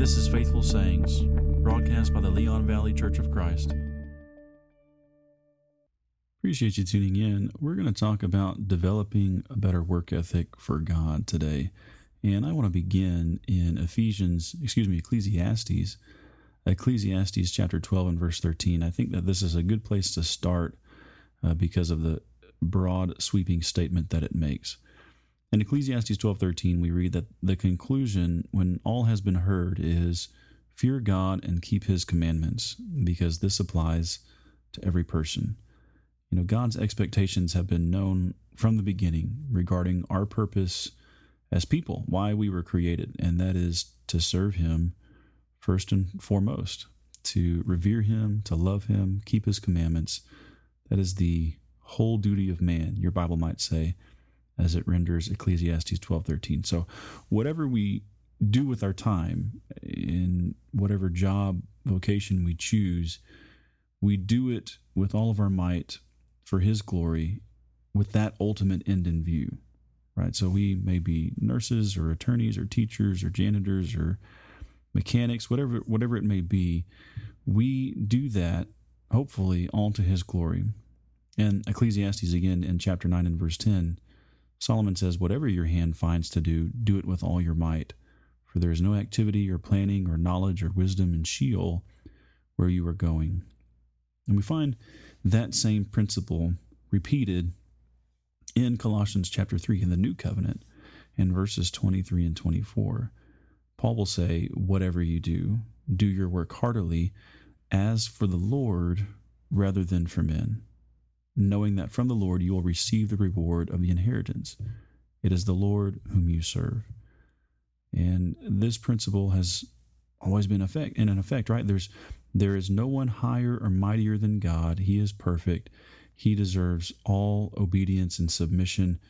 This is Faithful Sayings, broadcast by the Leon Valley Church of Christ. Appreciate you tuning in. We're going to talk about developing a better work ethic for God today. And I want to begin in Ephesians, excuse me, Ecclesiastes, Ecclesiastes chapter 12 and verse 13. I think that this is a good place to start uh, because of the broad, sweeping statement that it makes. In Ecclesiastes 12:13 we read that the conclusion when all has been heard is fear God and keep his commandments because this applies to every person. You know, God's expectations have been known from the beginning regarding our purpose as people, why we were created, and that is to serve him first and foremost, to revere him, to love him, keep his commandments. That is the whole duty of man, your Bible might say as it renders Ecclesiastes 12:13. So whatever we do with our time in whatever job vocation we choose, we do it with all of our might for his glory with that ultimate end in view. Right? So we may be nurses or attorneys or teachers or janitors or mechanics, whatever whatever it may be, we do that hopefully all to his glory. And Ecclesiastes again in chapter 9 and verse 10 Solomon says, Whatever your hand finds to do, do it with all your might. For there is no activity or planning or knowledge or wisdom in Sheol where you are going. And we find that same principle repeated in Colossians chapter 3 in the New Covenant in verses 23 and 24. Paul will say, Whatever you do, do your work heartily as for the Lord rather than for men knowing that from the Lord you will receive the reward of the inheritance. It is the Lord whom you serve. And this principle has always been effect in an effect, right? There's there is no one higher or mightier than God. He is perfect. He deserves all obedience and submission,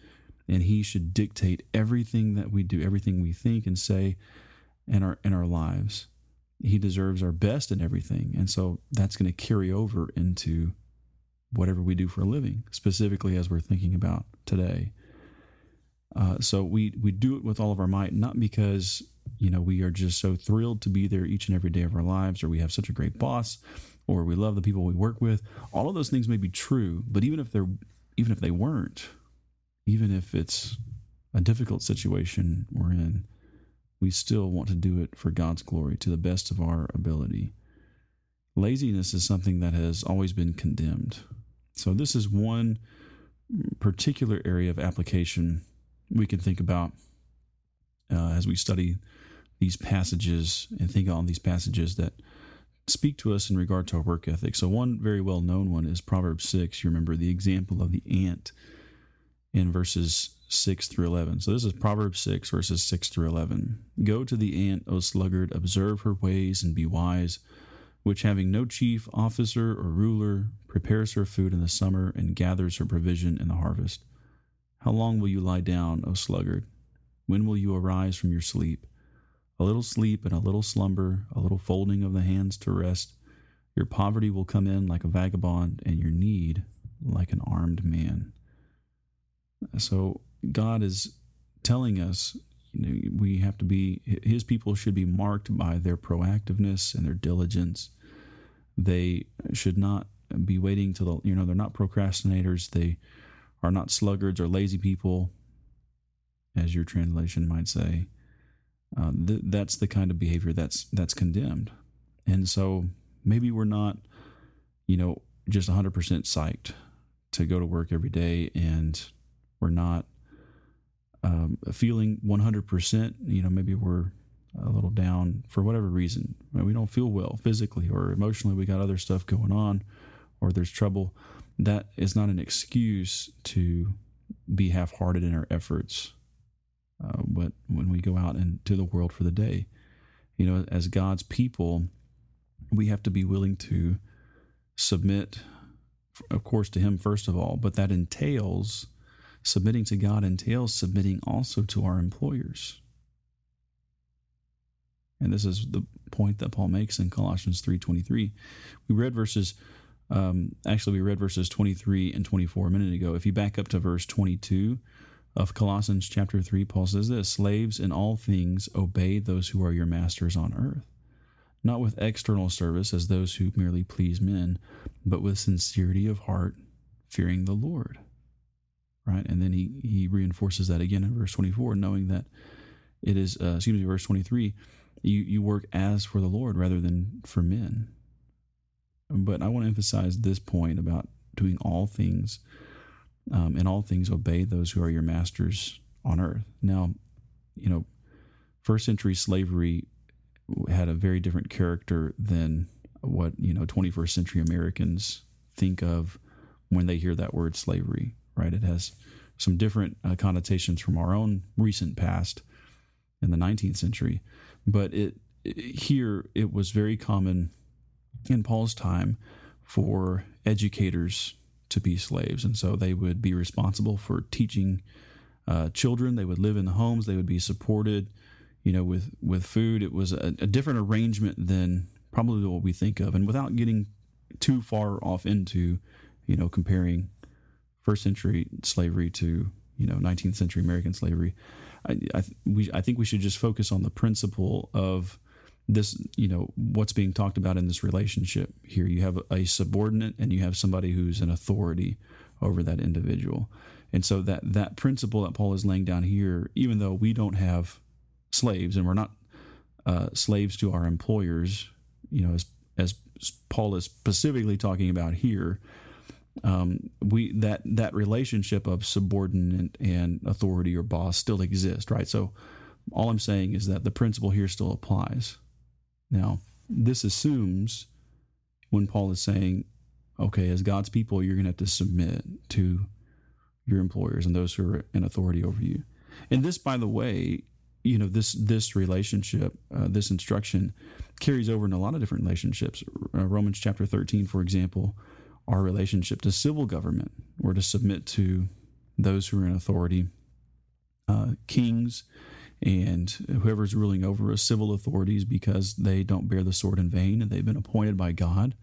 and he should dictate everything that we do, everything we think and say in our in our lives. He deserves our best in everything. And so that's going to carry over into whatever we do for a living, specifically as we're thinking about today. Uh, so we we do it with all of our might, not because you know we are just so thrilled to be there each and every day of our lives, or we have such a great boss, or we love the people we work with. All of those things may be true, but even if they're even if they weren't, even if it's a difficult situation we're in, we still want to do it for God's glory to the best of our ability. Laziness is something that has always been condemned. So, this is one particular area of application we can think about uh, as we study these passages and think on these passages that speak to us in regard to our work ethic. So, one very well known one is Proverbs 6. You remember the example of the ant in verses 6 through 11. So, this is Proverbs 6, verses 6 through 11. Go to the ant, O sluggard, observe her ways and be wise which having no chief officer or ruler prepares her food in the summer and gathers her provision in the harvest. How long will you lie down, O sluggard? When will you arise from your sleep? A little sleep and a little slumber, a little folding of the hands to rest. Your poverty will come in like a vagabond, and your need like an armed man. So, God is telling us you know, we have to be his people should be marked by their proactiveness and their diligence. They should not be waiting till the you know they're not procrastinators. They are not sluggards or lazy people as your translation might say. Uh, th- that's the kind of behavior that's that's condemned. And so maybe we're not you know just 100% psyched to go to work every day and we're not um, feeling 100%, you know, maybe we're a little down for whatever reason. We don't feel well physically or emotionally. We got other stuff going on or there's trouble. That is not an excuse to be half hearted in our efforts. Uh, but when we go out into the world for the day, you know, as God's people, we have to be willing to submit, of course, to Him first of all, but that entails submitting to God entails submitting also to our employers. And this is the point that Paul makes in Colossians 3:23. We read verses um, actually we read verses 23 and 24 a minute ago. If you back up to verse 22, of Colossians chapter 3, Paul says this Slaves in all things obey those who are your masters on earth, not with external service as those who merely please men, but with sincerity of heart, fearing the Lord. Right? And then he, he reinforces that again in verse 24, knowing that it is, uh, excuse me, verse 23, you, you work as for the Lord rather than for men. But I want to emphasize this point about doing all things um, in all things obey those who are your masters on earth. Now, you know, first century slavery had a very different character than what you know 21st century Americans think of when they hear that word slavery. Right? It has some different uh, connotations from our own recent past in the 19th century, but it, it here it was very common in Paul's time for educators to be slaves. And so they would be responsible for teaching uh, children. They would live in the homes. They would be supported, you know, with, with food. It was a, a different arrangement than probably what we think of. And without getting too far off into, you know, comparing first century slavery to, you know, 19th century American slavery, I, I, we, I think we should just focus on the principle of this you know what's being talked about in this relationship here. You have a subordinate and you have somebody who's an authority over that individual. And so that that principle that paul is laying down here even though we don't have slaves and we're not uh, slaves to our employers you know as as paul is specifically talking about here um, we that that relationship of subordinate and authority or boss still exists right so all i'm saying is that the principle here still applies now, this assumes when Paul is saying, okay, as God's people, you're going to have to submit to your employers and those who are in authority over you. And this, by the way, you know this this relationship, uh, this instruction carries over in a lot of different relationships. Uh, Romans chapter thirteen, for example, our relationship to civil government, or to submit to those who are in authority, uh, kings and whoever's ruling over us, civil authorities, because they don't bear the sword in vain and they've been appointed by God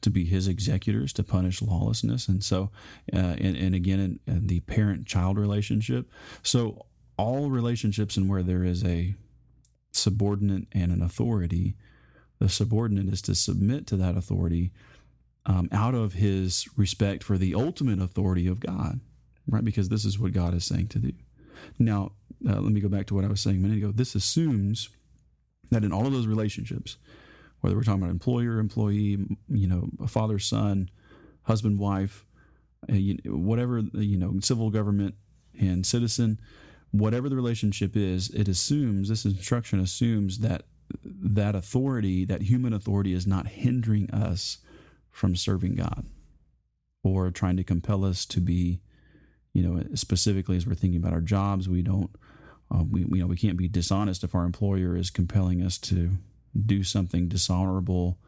to be his executors to punish lawlessness. And so, uh, and, and again, in, in the parent child relationship. So, all relationships and where there is a subordinate and an authority, the subordinate is to submit to that authority um, out of his respect for the ultimate authority of God, right? Because this is what God is saying to do. Now, uh, let me go back to what I was saying a minute ago. This assumes that in all of those relationships, whether we're talking about employer, employee, you know, a father, son, husband, wife, you, whatever, you know, civil government and citizen, whatever the relationship is, it assumes, this instruction assumes that that authority, that human authority, is not hindering us from serving God or trying to compel us to be, you know, specifically as we're thinking about our jobs, we don't uh, we, you know, we can't be dishonest if our employer is compelling us to do something dishonorable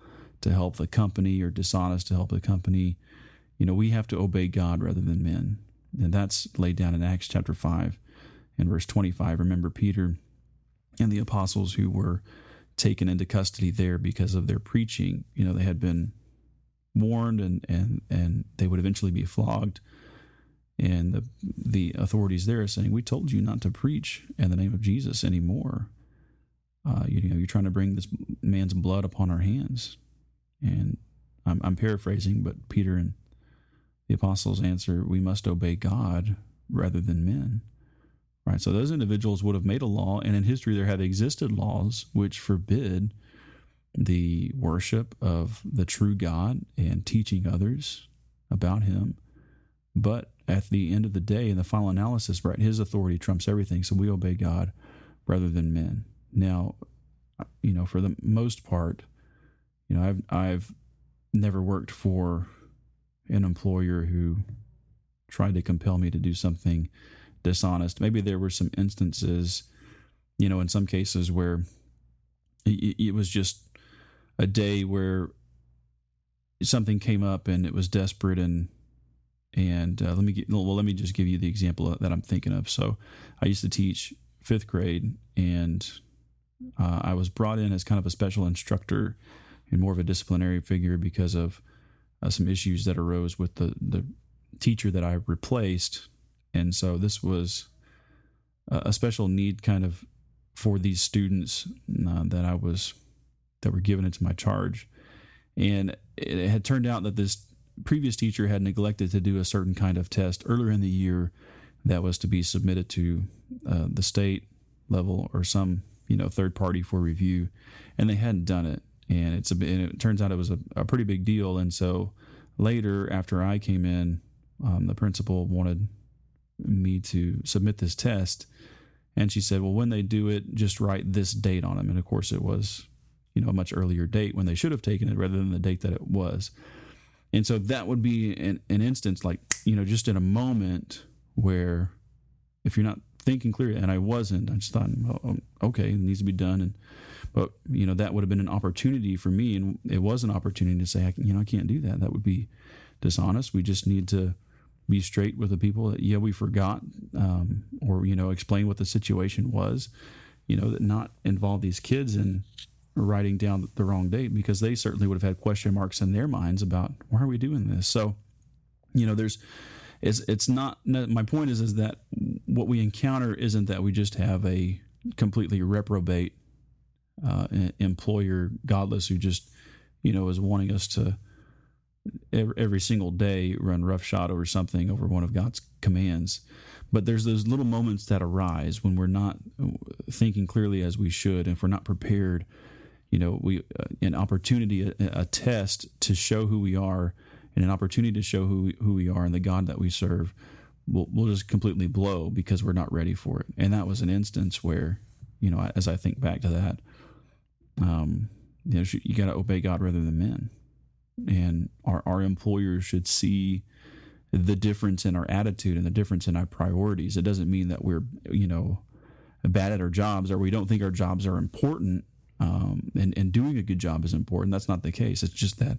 to help the company or dishonest to help the company. You know, we have to obey God rather than men. And that's laid down in Acts chapter 5 and verse 25. Remember Peter and the apostles who were taken into custody there because of their preaching. You know, they had been warned and, and, and they would eventually be flogged and the the authorities there saying, "We told you not to preach in the name of Jesus anymore. Uh, you, you know, you're trying to bring this man's blood upon our hands." And I'm, I'm paraphrasing, but Peter and the apostles answer, "We must obey God rather than men." Right. So those individuals would have made a law, and in history there have existed laws which forbid the worship of the true God and teaching others about Him. But at the end of the day, in the final analysis, right, his authority trumps everything. So we obey God rather than men. Now, you know, for the most part, you know, I've I've never worked for an employer who tried to compel me to do something dishonest. Maybe there were some instances, you know, in some cases where it, it was just a day where something came up and it was desperate and and uh, let me get, well, let me just give you the example that I'm thinking of. So, I used to teach fifth grade, and uh, I was brought in as kind of a special instructor and more of a disciplinary figure because of uh, some issues that arose with the the teacher that I replaced. And so this was a special need kind of for these students uh, that I was that were given into my charge, and it had turned out that this previous teacher had neglected to do a certain kind of test earlier in the year that was to be submitted to uh, the state level or some you know third party for review, and they hadn't done it, and it's a and it turns out it was a, a pretty big deal, and so later after I came in, um, the principal wanted me to submit this test, and she said, well, when they do it, just write this date on them, and of course it was you know a much earlier date when they should have taken it rather than the date that it was. And so that would be an, an instance like, you know, just in a moment where if you're not thinking clearly, and I wasn't. I just thought, oh, okay, it needs to be done. And but you know that would have been an opportunity for me, and it was an opportunity to say, you know, I can't do that. That would be dishonest. We just need to be straight with the people that yeah we forgot, um, or you know explain what the situation was. You know that not involve these kids in writing down the wrong date because they certainly would have had question marks in their minds about why are we doing this. So you know there's it's it's not my point is is that what we encounter isn't that we just have a completely reprobate uh, employer godless who just you know is wanting us to every, single day run roughshod over something over one of God's commands but there's those little moments that arise when we're not thinking clearly as we should and if we're not prepared you know we uh, an opportunity a, a test to show who we are and an opportunity to show who we, who we are and the God that we serve will will just completely blow because we're not ready for it. And that was an instance where, you know, as I think back to that, um, you know, you got to obey God rather than men, and our our employers should see the difference in our attitude and the difference in our priorities. It doesn't mean that we're you know bad at our jobs or we don't think our jobs are important. Um, and and doing a good job is important. That's not the case. It's just that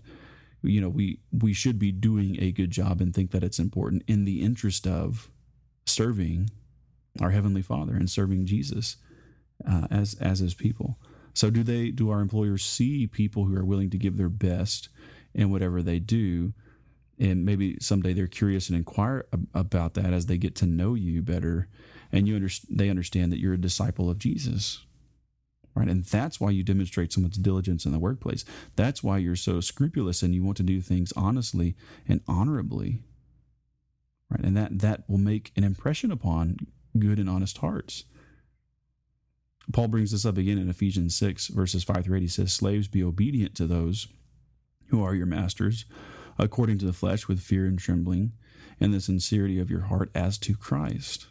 you know we we should be doing a good job and think that it's important in the interest of serving our heavenly father and serving jesus uh, as as his people so do they do our employers see people who are willing to give their best in whatever they do and maybe someday they're curious and inquire about that as they get to know you better and you under, they understand that you're a disciple of jesus right? And that's why you demonstrate so much diligence in the workplace. That's why you're so scrupulous and you want to do things honestly and honorably, right? And that that will make an impression upon good and honest hearts. Paul brings this up again in Ephesians 6, verses 5 through 8. He says, Slaves, be obedient to those who are your masters, according to the flesh, with fear and trembling, and the sincerity of your heart as to Christ,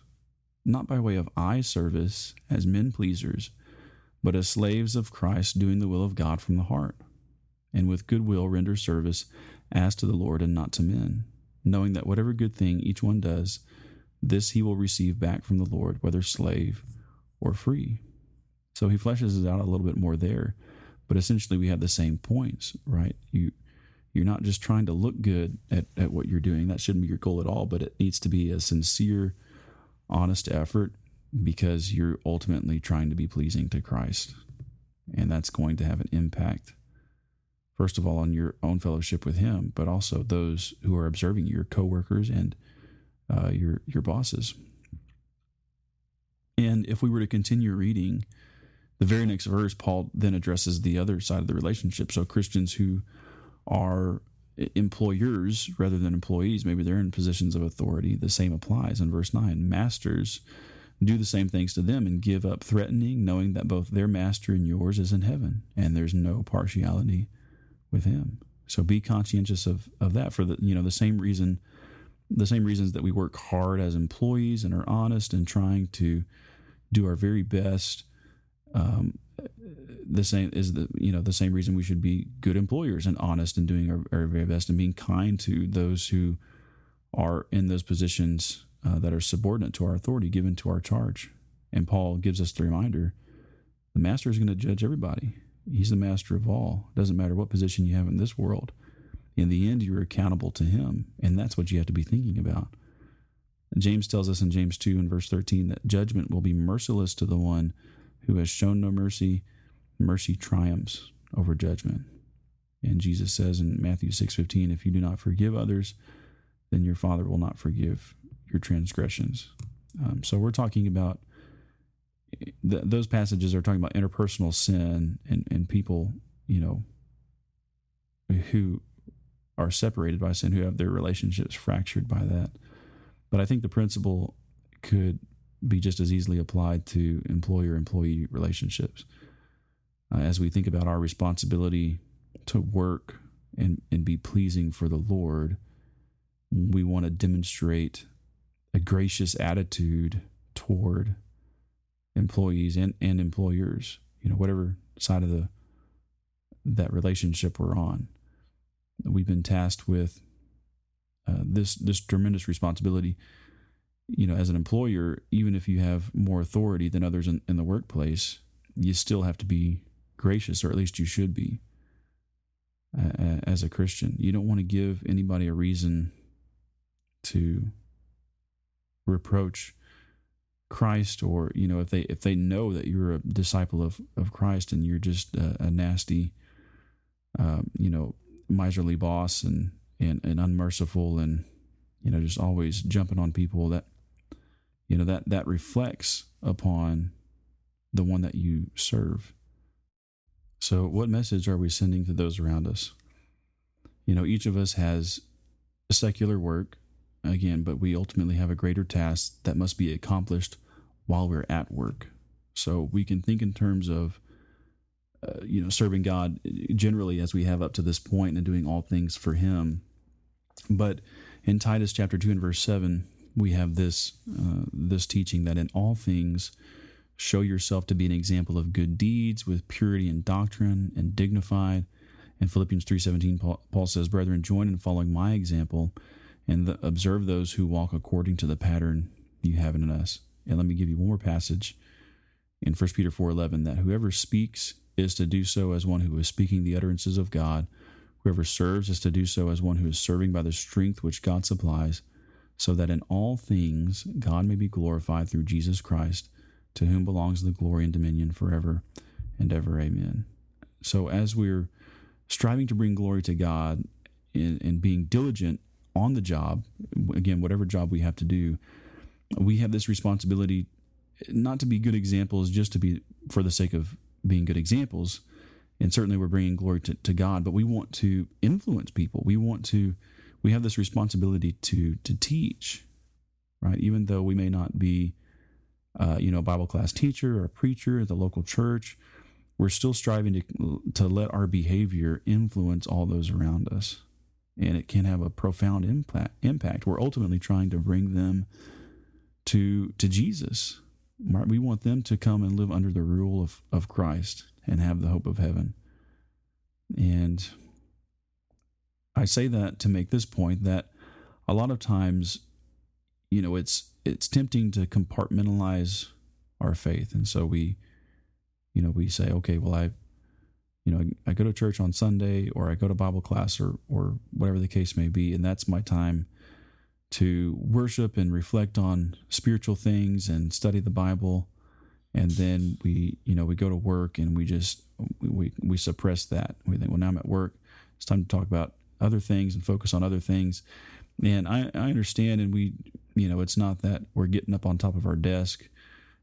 not by way of eye service as men pleasers but as slaves of Christ, doing the will of God from the heart, and with good will render service as to the Lord and not to men, knowing that whatever good thing each one does, this he will receive back from the Lord, whether slave or free. So he fleshes it out a little bit more there, but essentially we have the same points, right? You you're not just trying to look good at, at what you're doing. That shouldn't be your goal at all, but it needs to be a sincere, honest effort because you're ultimately trying to be pleasing to Christ. And that's going to have an impact, first of all, on your own fellowship with Him, but also those who are observing you, your coworkers and uh, your your bosses. And if we were to continue reading, the very next verse, Paul then addresses the other side of the relationship. So Christians who are employers rather than employees, maybe they're in positions of authority. The same applies in verse 9. Masters, do the same things to them and give up threatening, knowing that both their master and yours is in heaven, and there's no partiality with him. So be conscientious of, of that for the you know the same reason the same reasons that we work hard as employees and are honest and trying to do our very best. Um, the same is the you know the same reason we should be good employers and honest and doing our, our very best and being kind to those who are in those positions uh, that are subordinate to our authority given to our charge. And Paul gives us the reminder the master is going to judge everybody. He's the master of all. It doesn't matter what position you have in this world. In the end, you're accountable to him. And that's what you have to be thinking about. James tells us in James 2 and verse 13 that judgment will be merciless to the one who has shown no mercy. Mercy triumphs over judgment. And Jesus says in Matthew 6:15, if you do not forgive others, then your Father will not forgive your transgressions. Um, so we're talking about th- those passages are talking about interpersonal sin and, and people, you know, who are separated by sin, who have their relationships fractured by that. But I think the principle could be just as easily applied to employer employee relationships. Uh, as we think about our responsibility to work and, and be pleasing for the Lord, we want to demonstrate a gracious attitude toward employees and, and employers, you know, whatever side of the that relationship we're on. We've been tasked with uh, this this tremendous responsibility. You know, as an employer, even if you have more authority than others in, in the workplace, you still have to be gracious, or at least you should be. Uh, as a Christian, you don't want to give anybody a reason to reproach Christ, or you know, if they if they know that you're a disciple of of Christ and you're just a, a nasty, uh, you know, miserly boss and and and unmerciful and you know just always jumping on people that you know that that reflects upon the one that you serve. So, what message are we sending to those around us? You know, each of us has secular work again, but we ultimately have a greater task that must be accomplished while we're at work. So we can think in terms of, uh, you know, serving God generally as we have up to this point and doing all things for Him. But in Titus chapter two and verse seven, we have this uh, this teaching that in all things show yourself to be an example of good deeds with purity and doctrine and dignified. In Philippians three seventeen, Paul, Paul says, "Brethren, join in following my example." And the, observe those who walk according to the pattern you have in us. And let me give you one more passage in 1 Peter 4:11 that whoever speaks is to do so as one who is speaking the utterances of God. Whoever serves is to do so as one who is serving by the strength which God supplies, so that in all things God may be glorified through Jesus Christ, to whom belongs the glory and dominion forever and ever. Amen. So as we're striving to bring glory to God and, and being diligent on the job, again, whatever job we have to do, we have this responsibility not to be good examples just to be for the sake of being good examples. And certainly we're bringing glory to, to God, but we want to influence people. We want to, we have this responsibility to, to teach, right? Even though we may not be, uh, you know, a Bible class teacher or a preacher at the local church, we're still striving to, to let our behavior influence all those around us and it can have a profound impact. Impact. We're ultimately trying to bring them to to Jesus. We want them to come and live under the rule of of Christ and have the hope of heaven. And I say that to make this point that a lot of times, you know, it's it's tempting to compartmentalize our faith, and so we, you know, we say, okay, well, I you know, I, go to church on Sunday or I go to Bible class or or whatever the case may be, and that's my time to worship and reflect on spiritual things and study the Bible. And then we, you know, we go to work and we just we we suppress that. We think, well, now I'm at work. It's time to talk about other things and focus on other things. And I, I understand, and we, you know, it's not that we're getting up on top of our desk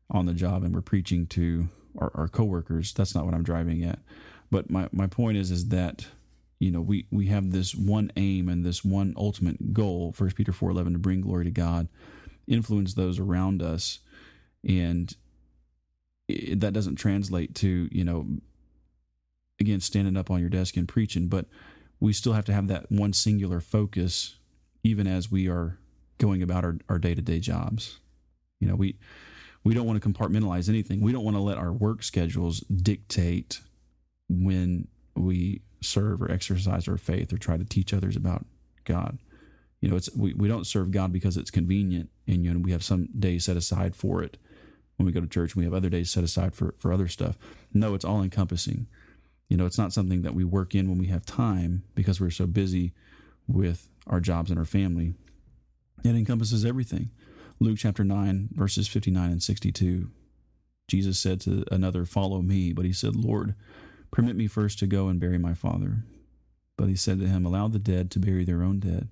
on the job and we're preaching to our, our coworkers. That's not what I'm driving at. But my, my point is is that you know we we have this one aim and this one ultimate goal, First Peter four eleven, to bring glory to God, influence those around us, and it, that doesn't translate to you know again standing up on your desk and preaching, but we still have to have that one singular focus, even as we are going about our, our day-to-day jobs. You know, we we don't want to compartmentalize anything. We don't want to let our work schedules dictate when we serve or exercise our faith or try to teach others about God. You know, it's we, we don't serve God because it's convenient and you know we have some days set aside for it when we go to church and we have other days set aside for, for other stuff. No, it's all encompassing. You know, it's not something that we work in when we have time because we're so busy with our jobs and our family. It encompasses everything. Luke chapter 9, verses 59 and 62. Jesus said to another, Follow me. But he said, Lord, Permit me first to go and bury my father. But he said to him, Allow the dead to bury their own dead.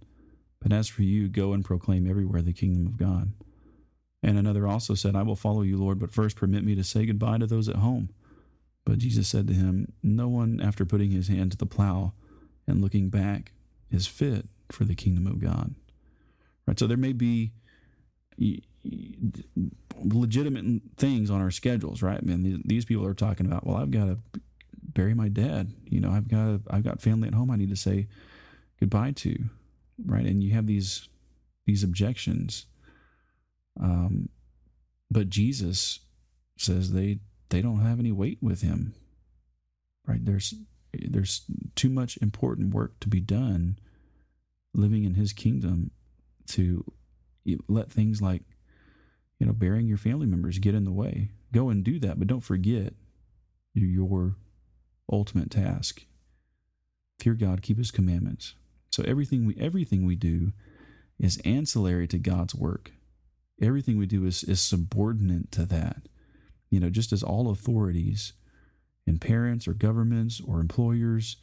But as for you, go and proclaim everywhere the kingdom of God. And another also said, I will follow you, Lord, but first permit me to say goodbye to those at home. But Jesus said to him, No one, after putting his hand to the plow and looking back, is fit for the kingdom of God. Right? So there may be legitimate things on our schedules, right? I mean, these people are talking about, well, I've got to bury my dad. You know, I've got I've got family at home I need to say goodbye to, right? And you have these these objections. Um, but Jesus says they they don't have any weight with him. Right? There's there's too much important work to be done living in his kingdom to let things like you know burying your family members get in the way. Go and do that, but don't forget your ultimate task. Fear God, keep his commandments. So everything we everything we do is ancillary to God's work. Everything we do is, is subordinate to that. You know, just as all authorities and parents or governments or employers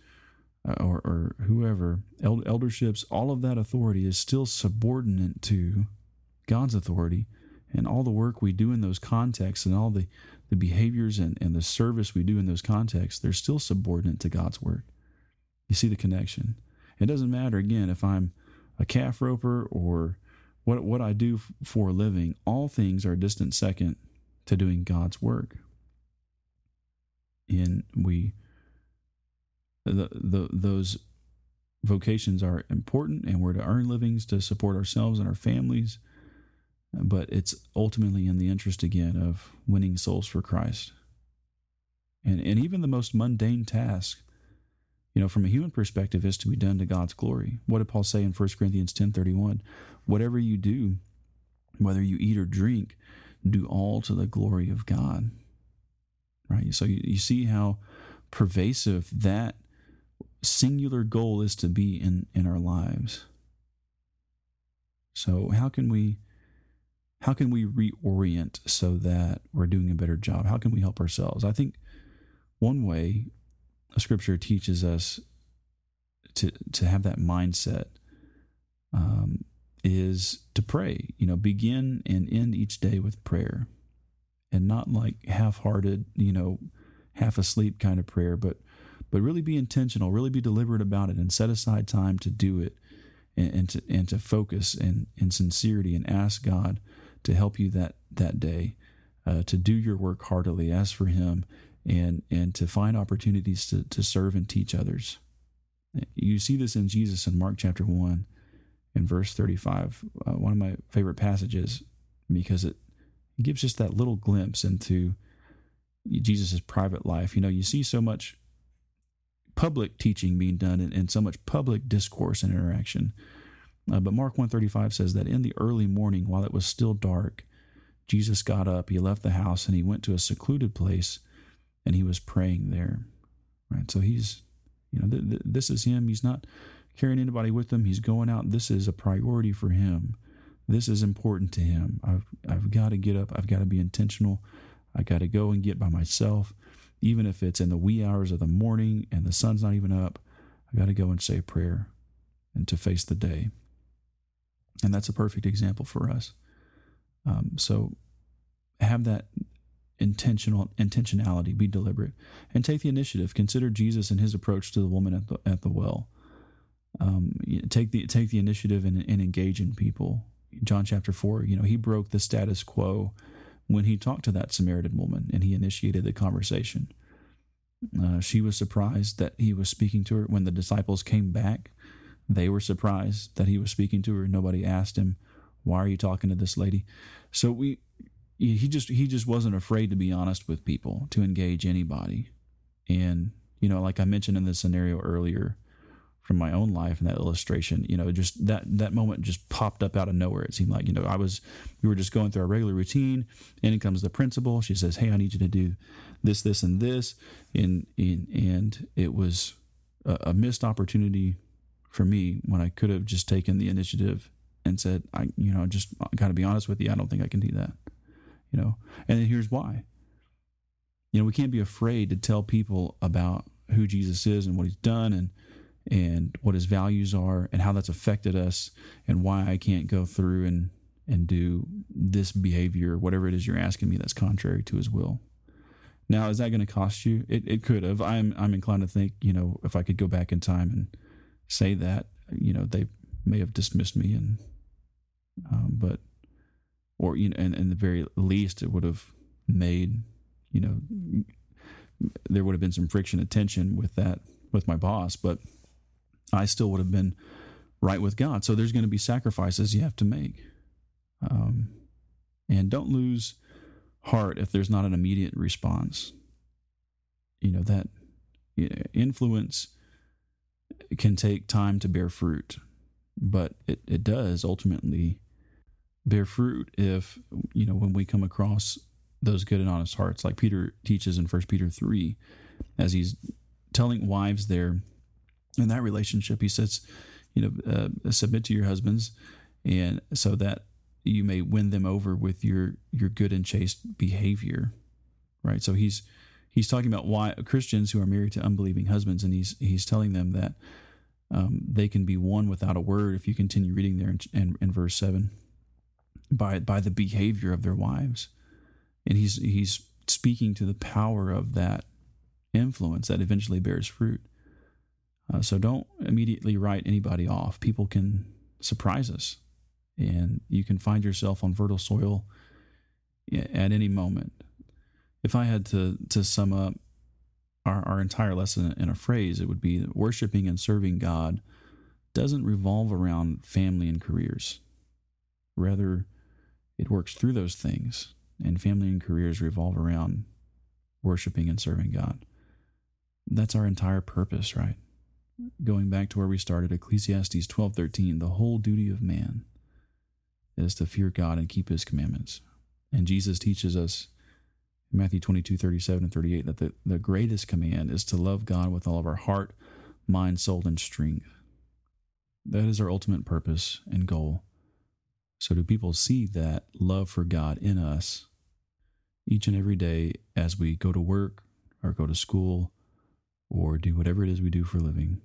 uh, or, or whoever, elderships, all of that authority is still subordinate to God's authority. And all the work we do in those contexts and all the, the behaviors and, and the service we do in those contexts, they're still subordinate to God's work. You see the connection. It doesn't matter, again, if I'm a calf roper or what, what I do for a living, all things are distant second to doing God's work. And we, the, the, those vocations are important and we're to earn livings to support ourselves and our families. But it's ultimately in the interest again of winning souls for Christ. And, and even the most mundane task you know, from a human perspective, is to be done to God's glory. What did Paul say in 1 Corinthians 10 31? Whatever you do, whether you eat or drink, do all to the glory of God. Right? So you, you see how pervasive that singular goal is to be in, in our lives. So how can we how can we reorient so that we're doing a better job? How can we help ourselves? I think one way Scripture teaches us to to have that mindset um, is to pray. You know, begin and end each day with prayer, and not like half-hearted, you know, half asleep kind of prayer, but but really be intentional, really be deliberate about it, and set aside time to do it, and, and to and to focus and in sincerity and ask God to help you that that day, uh, to do your work heartily. Ask for Him and and to find opportunities to, to serve and teach others. You see this in Jesus in Mark chapter 1 in verse 35, uh, one of my favorite passages because it gives just that little glimpse into Jesus' private life. You know, you see so much public teaching being done and, and so much public discourse and interaction. Uh, but Mark 135 says that in the early morning, while it was still dark, Jesus got up, he left the house, and he went to a secluded place and he was praying there. Right? So he's, you know, th- th- this is him. He's not carrying anybody with him. He's going out. This is a priority for him. This is important to him. I've I've got to get up. I've got to be intentional. I got to go and get by myself, even if it's in the wee hours of the morning and the sun's not even up. I got to go and say a prayer and to face the day. And that's a perfect example for us. Um, so have that intentional intentionality. Be deliberate. And take the initiative. Consider jesus and his approach to the woman at the at the well. Um, take the take the initiative and, and engage in people. John chapter 4 you know he broke the status quo when he talked to that samaritan woman and he initiated the conversation. Uh, she was surprised that he was speaking to her when the disciples came back they were surprised that he was speaking to her. Nobody asked him why are you talking to this lady? So we he just he just wasn't afraid to be honest with people to engage anybody. And you know like i mentioned in the scenario earlier from my own life and that illustration you know just that that moment just popped up out of nowhere. It seemed like you know i was we were just going through our regular routine. And in comes the principal. She says hey i need you to do this this and this. And and, and it was a, a missed opportunity for me when i could have just taken the initiative and said i you know just got to be honest with you i don't think i can do that you know and here's why you know we can't be afraid to tell people about who jesus is and what he's done and and what his values are and how that's affected us and why i can't go through and and do this behavior, whatever it is you're asking me that's contrary to his will. Now, is that going to cost you? It, it could have. I'm I'm inclined to think, you know, if I could go back in time and say that, you know, they may have dismissed me, and um, but or you know, and, and the very least, it would have made, you know, there would have been some friction and tension with that with my boss, but I still would have been right with God. So there's going to be sacrifices you have to make, um, and don't lose heart if there's not an immediate response. You know, that influence can take time to bear fruit, but it, it does ultimately bear fruit if, you know, when we come across those good and honest hearts, like Peter teaches in First Peter 3, as he's telling wives there in that relationship, he says, you know, uh, submit to your husbands, and so that you may win them over with your your good and chaste behavior right? So he's he's talking about why christians who are married to unbelieving husbands and he's he's telling them that um, they can be won without a word if you continue reading there in, in, in verse 7 by by the behavior of their wives. And he's he's speaking to the power of that influence that eventually bears fruit. Uh, so don't immediately write anybody off. People can surprise us and you can find yourself on fertile soil at any moment. If I had to to sum up our, our entire lesson in a phrase, it would be that worshiping and serving God doesn't revolve around family and careers. Rather, it works through those things, and family and careers revolve around worshiping and serving God. That's our entire purpose, right? Going back to where we started, Ecclesiastes 12:13, the whole duty of man is to fear God and keep his commandments. And Jesus teaches us Matthew 22, 37 and 38 that the, the greatest command is to love God with all of our heart, mind, soul, and strength. That is our ultimate purpose and goal. So, do people see that love for God in us each and every day as we go to work or go to school or do whatever it is we do for a living?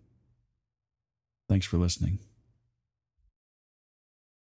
Thanks for listening.